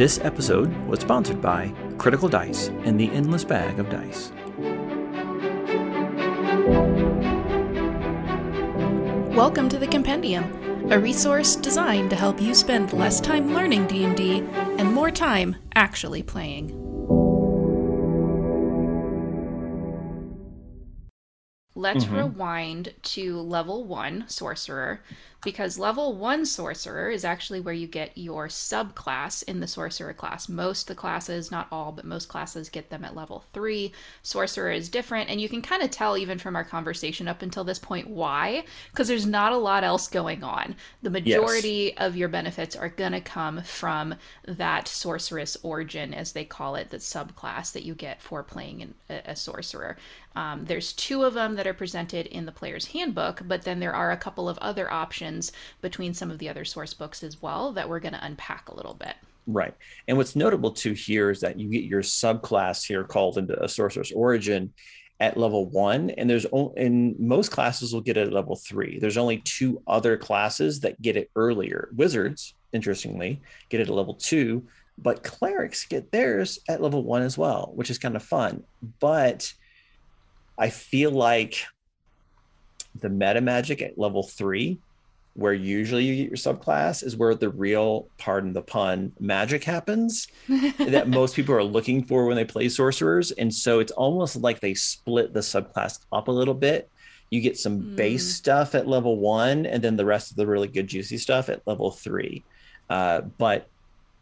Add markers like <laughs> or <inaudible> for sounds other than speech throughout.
This episode was sponsored by Critical Dice and the Endless Bag of Dice. Welcome to the Compendium, a resource designed to help you spend less time learning D&D and more time actually playing. Let's mm-hmm. rewind to level 1 sorcerer because level 1 sorcerer is actually where you get your subclass in the sorcerer class. Most the classes, not all, but most classes get them at level 3. Sorcerer is different and you can kind of tell even from our conversation up until this point why because there's not a lot else going on. The majority of your benefits are going to come from that sorcerous origin as they call it, that subclass that you get for playing in, a, a sorcerer. Um, there's two of them that are presented in the player's handbook, but then there are a couple of other options between some of the other source books as well that we're going to unpack a little bit. Right. And what's notable too here is that you get your subclass here called into a sorcerer's origin at level one, and there's only in most classes will get it at level three. There's only two other classes that get it earlier. Wizards, interestingly, get it at level two, but clerics get theirs at level one as well, which is kind of fun. But I feel like the meta magic at level three, where usually you get your subclass, is where the real, pardon the pun, magic happens <laughs> that most people are looking for when they play sorcerers. And so it's almost like they split the subclass up a little bit. You get some Mm. base stuff at level one, and then the rest of the really good, juicy stuff at level three. Uh, but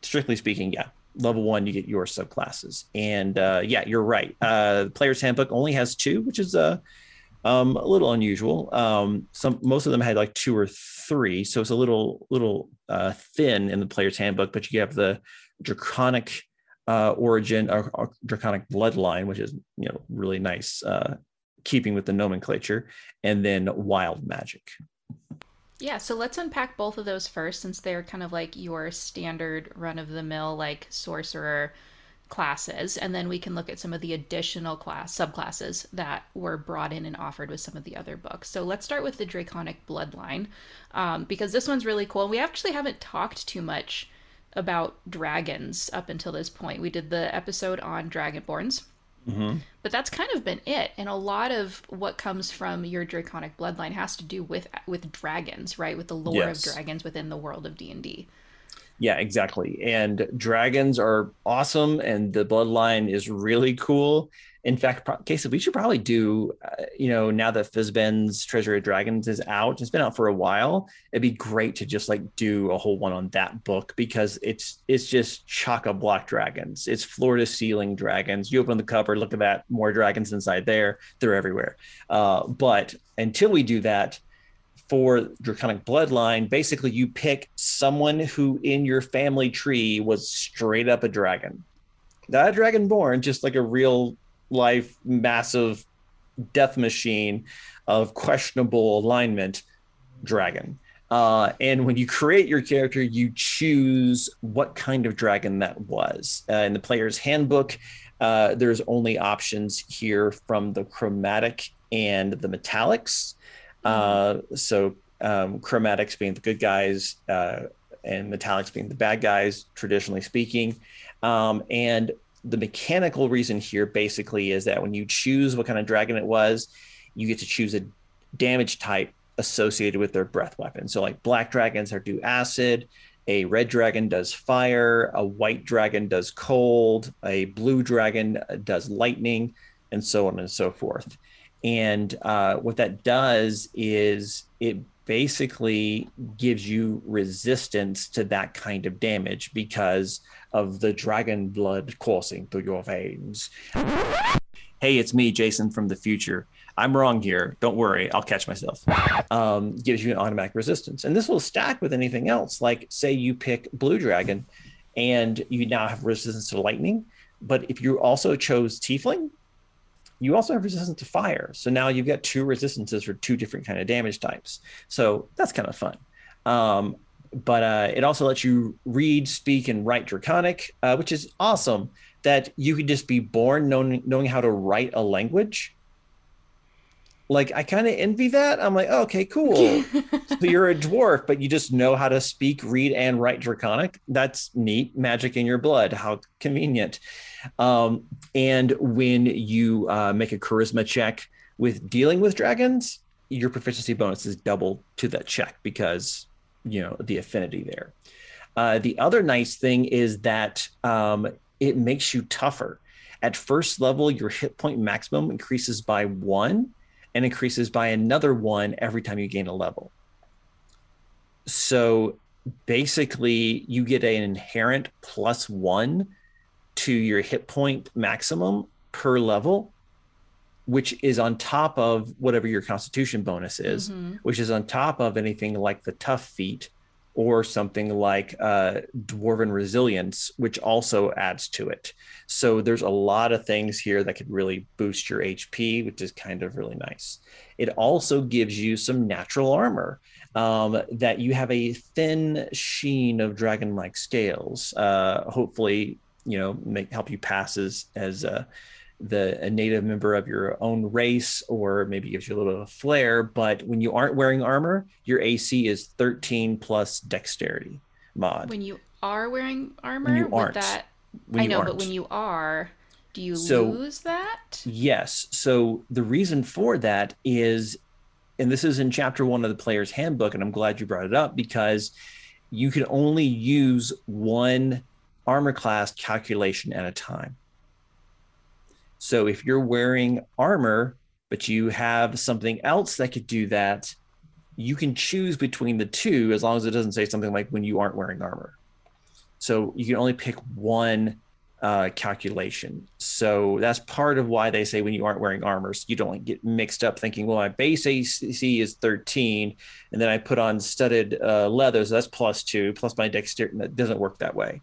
strictly speaking, yeah, level one, you get your subclasses. And uh, yeah, you're right. Uh, the player's handbook only has two, which is uh, um, a little unusual. Um, some most of them had like two or three, so it's a little little uh, thin in the player's handbook. But you have the draconic uh, origin or, or draconic bloodline, which is you know really nice, uh, keeping with the nomenclature, and then wild magic. Yeah, so let's unpack both of those first since they're kind of like your standard run of the mill like sorcerer classes and then we can look at some of the additional class subclasses that were brought in and offered with some of the other books. So let's start with the draconic bloodline um, because this one's really cool. We actually haven't talked too much about dragons up until this point. We did the episode on dragonborns but that's kind of been it and a lot of what comes from your draconic bloodline has to do with with dragons right with the lore Yes. of dragons within the world of d&d Yeah, exactly. And dragons are awesome, and the bloodline is really cool. In fact, Casey, we should probably do, uh, you know, now that Fizban's Treasury of Dragons is out, it's been out for a while. It'd be great to just like do a whole one on that book because it's it's just chock a block dragons. It's floor to ceiling dragons. You open the cupboard, look at that, more dragons inside there. They're everywhere. Uh, but until we do that, for draconic bloodline basically you pick someone who in your family tree was straight up a dragon. Not a dragon born just like a real life massive death machine of questionable alignment dragon. Uh, and when you create your character you choose what kind of dragon that was. Uh, in the player's handbook uh, there's only options here from the chromatic and the metallics uh, so um, chromatics being the good guys uh, and metallics being the bad guys, traditionally speaking. Um, and the mechanical reason here basically is that when you choose what kind of dragon it was, you get to choose a damage type associated with their breath weapon. So, like black dragons are do acid, a red dragon does fire, a white dragon does cold, a blue dragon does lightning, and so on and so forth. And uh, what that does is it basically gives you resistance to that kind of damage because of the dragon blood coursing through your veins. Hey, it's me, Jason from the future. I'm wrong here. Don't worry, I'll catch myself. Um, gives you an automatic resistance. And this will stack with anything else. Like, say you pick Blue Dragon and you now have resistance to lightning. But if you also chose Tiefling, you also have resistance to fire. So now you've got two resistances for two different kind of damage types. So that's kind of fun. Um, but uh, it also lets you read, speak, and write Draconic, uh, which is awesome. That you could just be born knowing knowing how to write a language. Like I kind of envy that. I'm like, oh, okay, cool. <laughs> so you're a dwarf, but you just know how to speak, read, and write Draconic. That's neat. Magic in your blood. How convenient. Um, and when you uh, make a charisma check with dealing with dragons, your proficiency bonus is double to that check because you know the affinity there. Uh, the other nice thing is that um, it makes you tougher. At first level, your hit point maximum increases by one and increases by another one every time you gain a level. So basically, you get an inherent plus one to your hit point maximum per level, which is on top of whatever your constitution bonus is, mm-hmm. which is on top of anything like the tough feat or something like uh, dwarven resilience, which also adds to it. So there's a lot of things here that could really boost your HP, which is kind of really nice. It also gives you some natural armor um, that you have a thin sheen of dragon-like scales. Uh, hopefully, you know, make help you pass as as uh, the a native member of your own race or maybe gives you a little bit of flair but when you aren't wearing armor your ac is 13 plus dexterity mod. When you are wearing armor when you aren't. that i know aren't. but when you are do you so, lose that? yes. So the reason for that is and this is in chapter one of the player's handbook and i'm glad you brought it up because you can only use one armor class calculation at a time so if you're wearing armor, but you have something else that could do that, you can choose between the two as long as it doesn't say something like when you aren't wearing armor. So you can only pick one uh, calculation. So that's part of why they say when you aren't wearing armor, so you don't get mixed up thinking, well, my base AC is 13, and then I put on studded uh, leather, so that's plus two, plus my dexterity. That doesn't work that way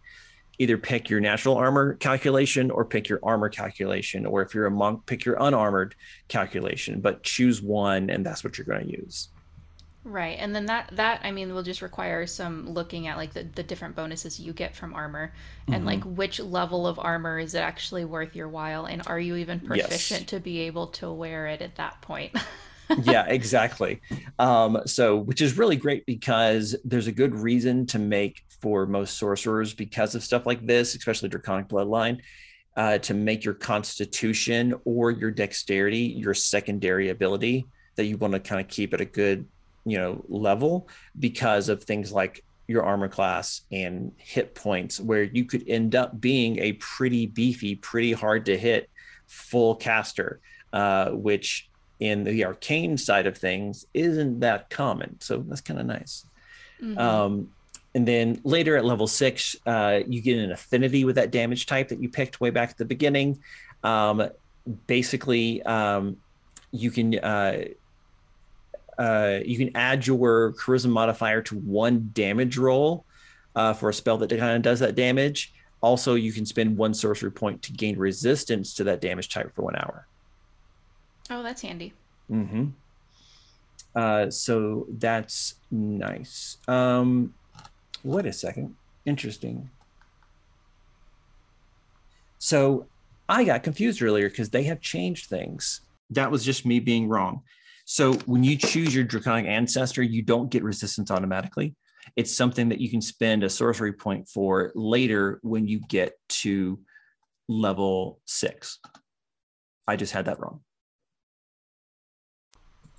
either pick your natural armor calculation or pick your armor calculation or if you're a monk pick your unarmored calculation but choose one and that's what you're going to use right and then that that i mean will just require some looking at like the, the different bonuses you get from armor and mm-hmm. like which level of armor is it actually worth your while and are you even proficient yes. to be able to wear it at that point <laughs> yeah, exactly. Um, so, which is really great because there's a good reason to make for most sorcerers because of stuff like this, especially Draconic Bloodline, uh, to make your Constitution or your Dexterity your secondary ability that you want to kind of keep at a good, you know, level because of things like your armor class and hit points, where you could end up being a pretty beefy, pretty hard to hit full caster, uh, which in the arcane side of things isn't that common. So that's kind of nice. Mm-hmm. Um, and then later at level six, uh, you get an affinity with that damage type that you picked way back at the beginning. Um, basically, um, you can uh, uh, you can add your charisma modifier to one damage roll uh, for a spell that kind of does that damage. Also, you can spend one sorcery point to gain resistance to that damage type for one hour. Oh, that's handy. Mm-hmm. Uh, so that's nice. Um, wait a second. Interesting. So I got confused earlier because they have changed things. That was just me being wrong. So when you choose your draconic ancestor, you don't get resistance automatically. It's something that you can spend a sorcery point for later when you get to level six. I just had that wrong.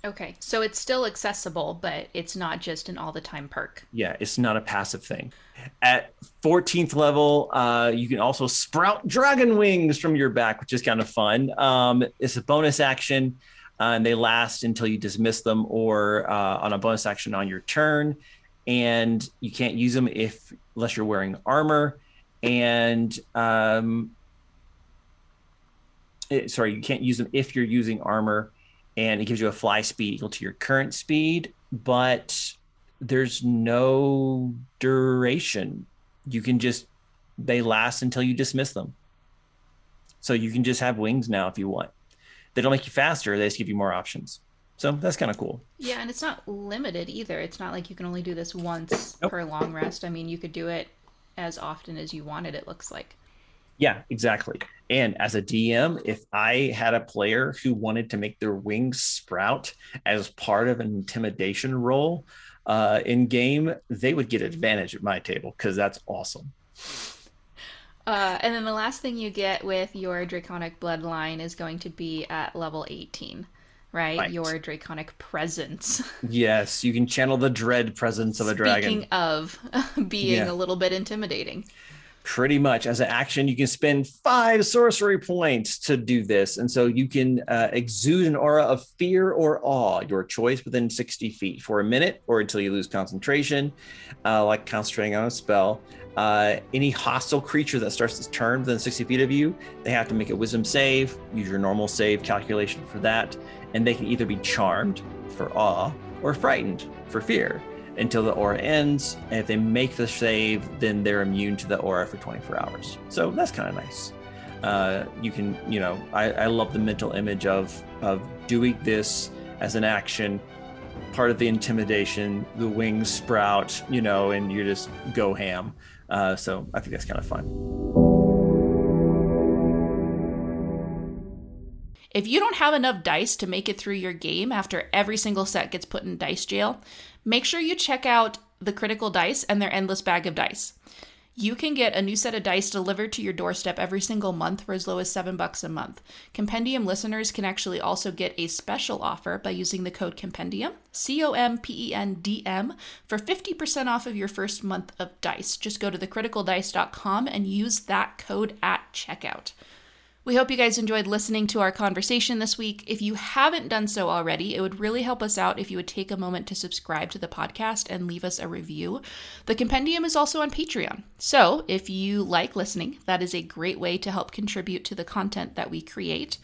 Okay, so it's still accessible, but it's not just an all the time perk. Yeah, it's not a passive thing. At 14th level, uh, you can also sprout dragon wings from your back, which is kind of fun. Um, it's a bonus action, uh, and they last until you dismiss them or uh, on a bonus action on your turn. And you can't use them if unless you're wearing armor. And um, it, eh, sorry, you can't use them if you're using armor and it gives you a fly speed equal to your current speed, but there's no duration. You can just they last until you dismiss them. So you can just have wings now if you want. They don't make you faster, they just give you more options. So that's kind of cool. Yeah, and it's not limited either. It's not like you can only do this once nope. per long rest. I mean, you could do it as often as you wanted, it looks like. Yeah, exactly. And as a DM, if I had a player who wanted to make their wings sprout as part of an intimidation roll uh, in game, they would get advantage at my table because that's awesome. Uh, and then the last thing you get with your Draconic Bloodline is going to be at level 18, right? right. Your Draconic Presence. <laughs> Yes, you can channel the dread presence of a dragon. Speaking of <laughs> being yeah. a little bit intimidating. Pretty much. As an action, you can spend five sorcery points to do this. And so you can uh, exude an aura of fear or awe, your choice, within 60 feet for a minute or until you lose concentration, uh, like concentrating on a spell. Uh, any hostile creature that starts to turn within 60 feet of you, they have to make a wisdom save. Use your normal save calculation for that. And they can either be charmed for awe or frightened for fear until the aura ends. And if they make the save, then they're immune to the aura for 24 hours. So that's kind of nice. Uh, you can, you know, I, I love the mental image of of doing this as an action, part of the intimidation, the wings sprout, you know, and you just go ham. Uh, so I think that's kind of fun. If you don't have enough dice to make it through your game after every single set gets put in dice jail, make sure you check out the Critical Dice and their endless bag of dice. You can get a new set of dice delivered to your doorstep every single month for as low as 7 bucks a month. Compendium listeners can actually also get a special offer by using the code Compendium, C O M P E N D M, for 50% off of your first month of dice. Just go to thecriticaldice.com and use that code at checkout. We hope you guys enjoyed listening to our conversation this week. If you haven't done so already, it would really help us out if you would take a moment to subscribe to the podcast and leave us a review. The compendium is also on Patreon. So if you like listening, that is a great way to help contribute to the content that we create.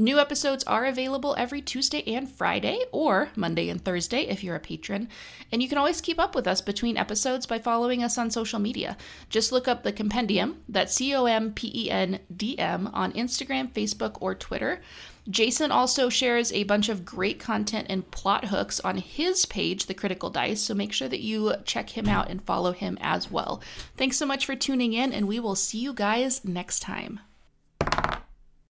New episodes are available every Tuesday and Friday, or Monday and Thursday if you're a patron. And you can always keep up with us between episodes by following us on social media. Just look up the compendium, that's C O M P E N D M, on Instagram, Facebook, or Twitter. Jason also shares a bunch of great content and plot hooks on his page, The Critical Dice, so make sure that you check him out and follow him as well. Thanks so much for tuning in, and we will see you guys next time.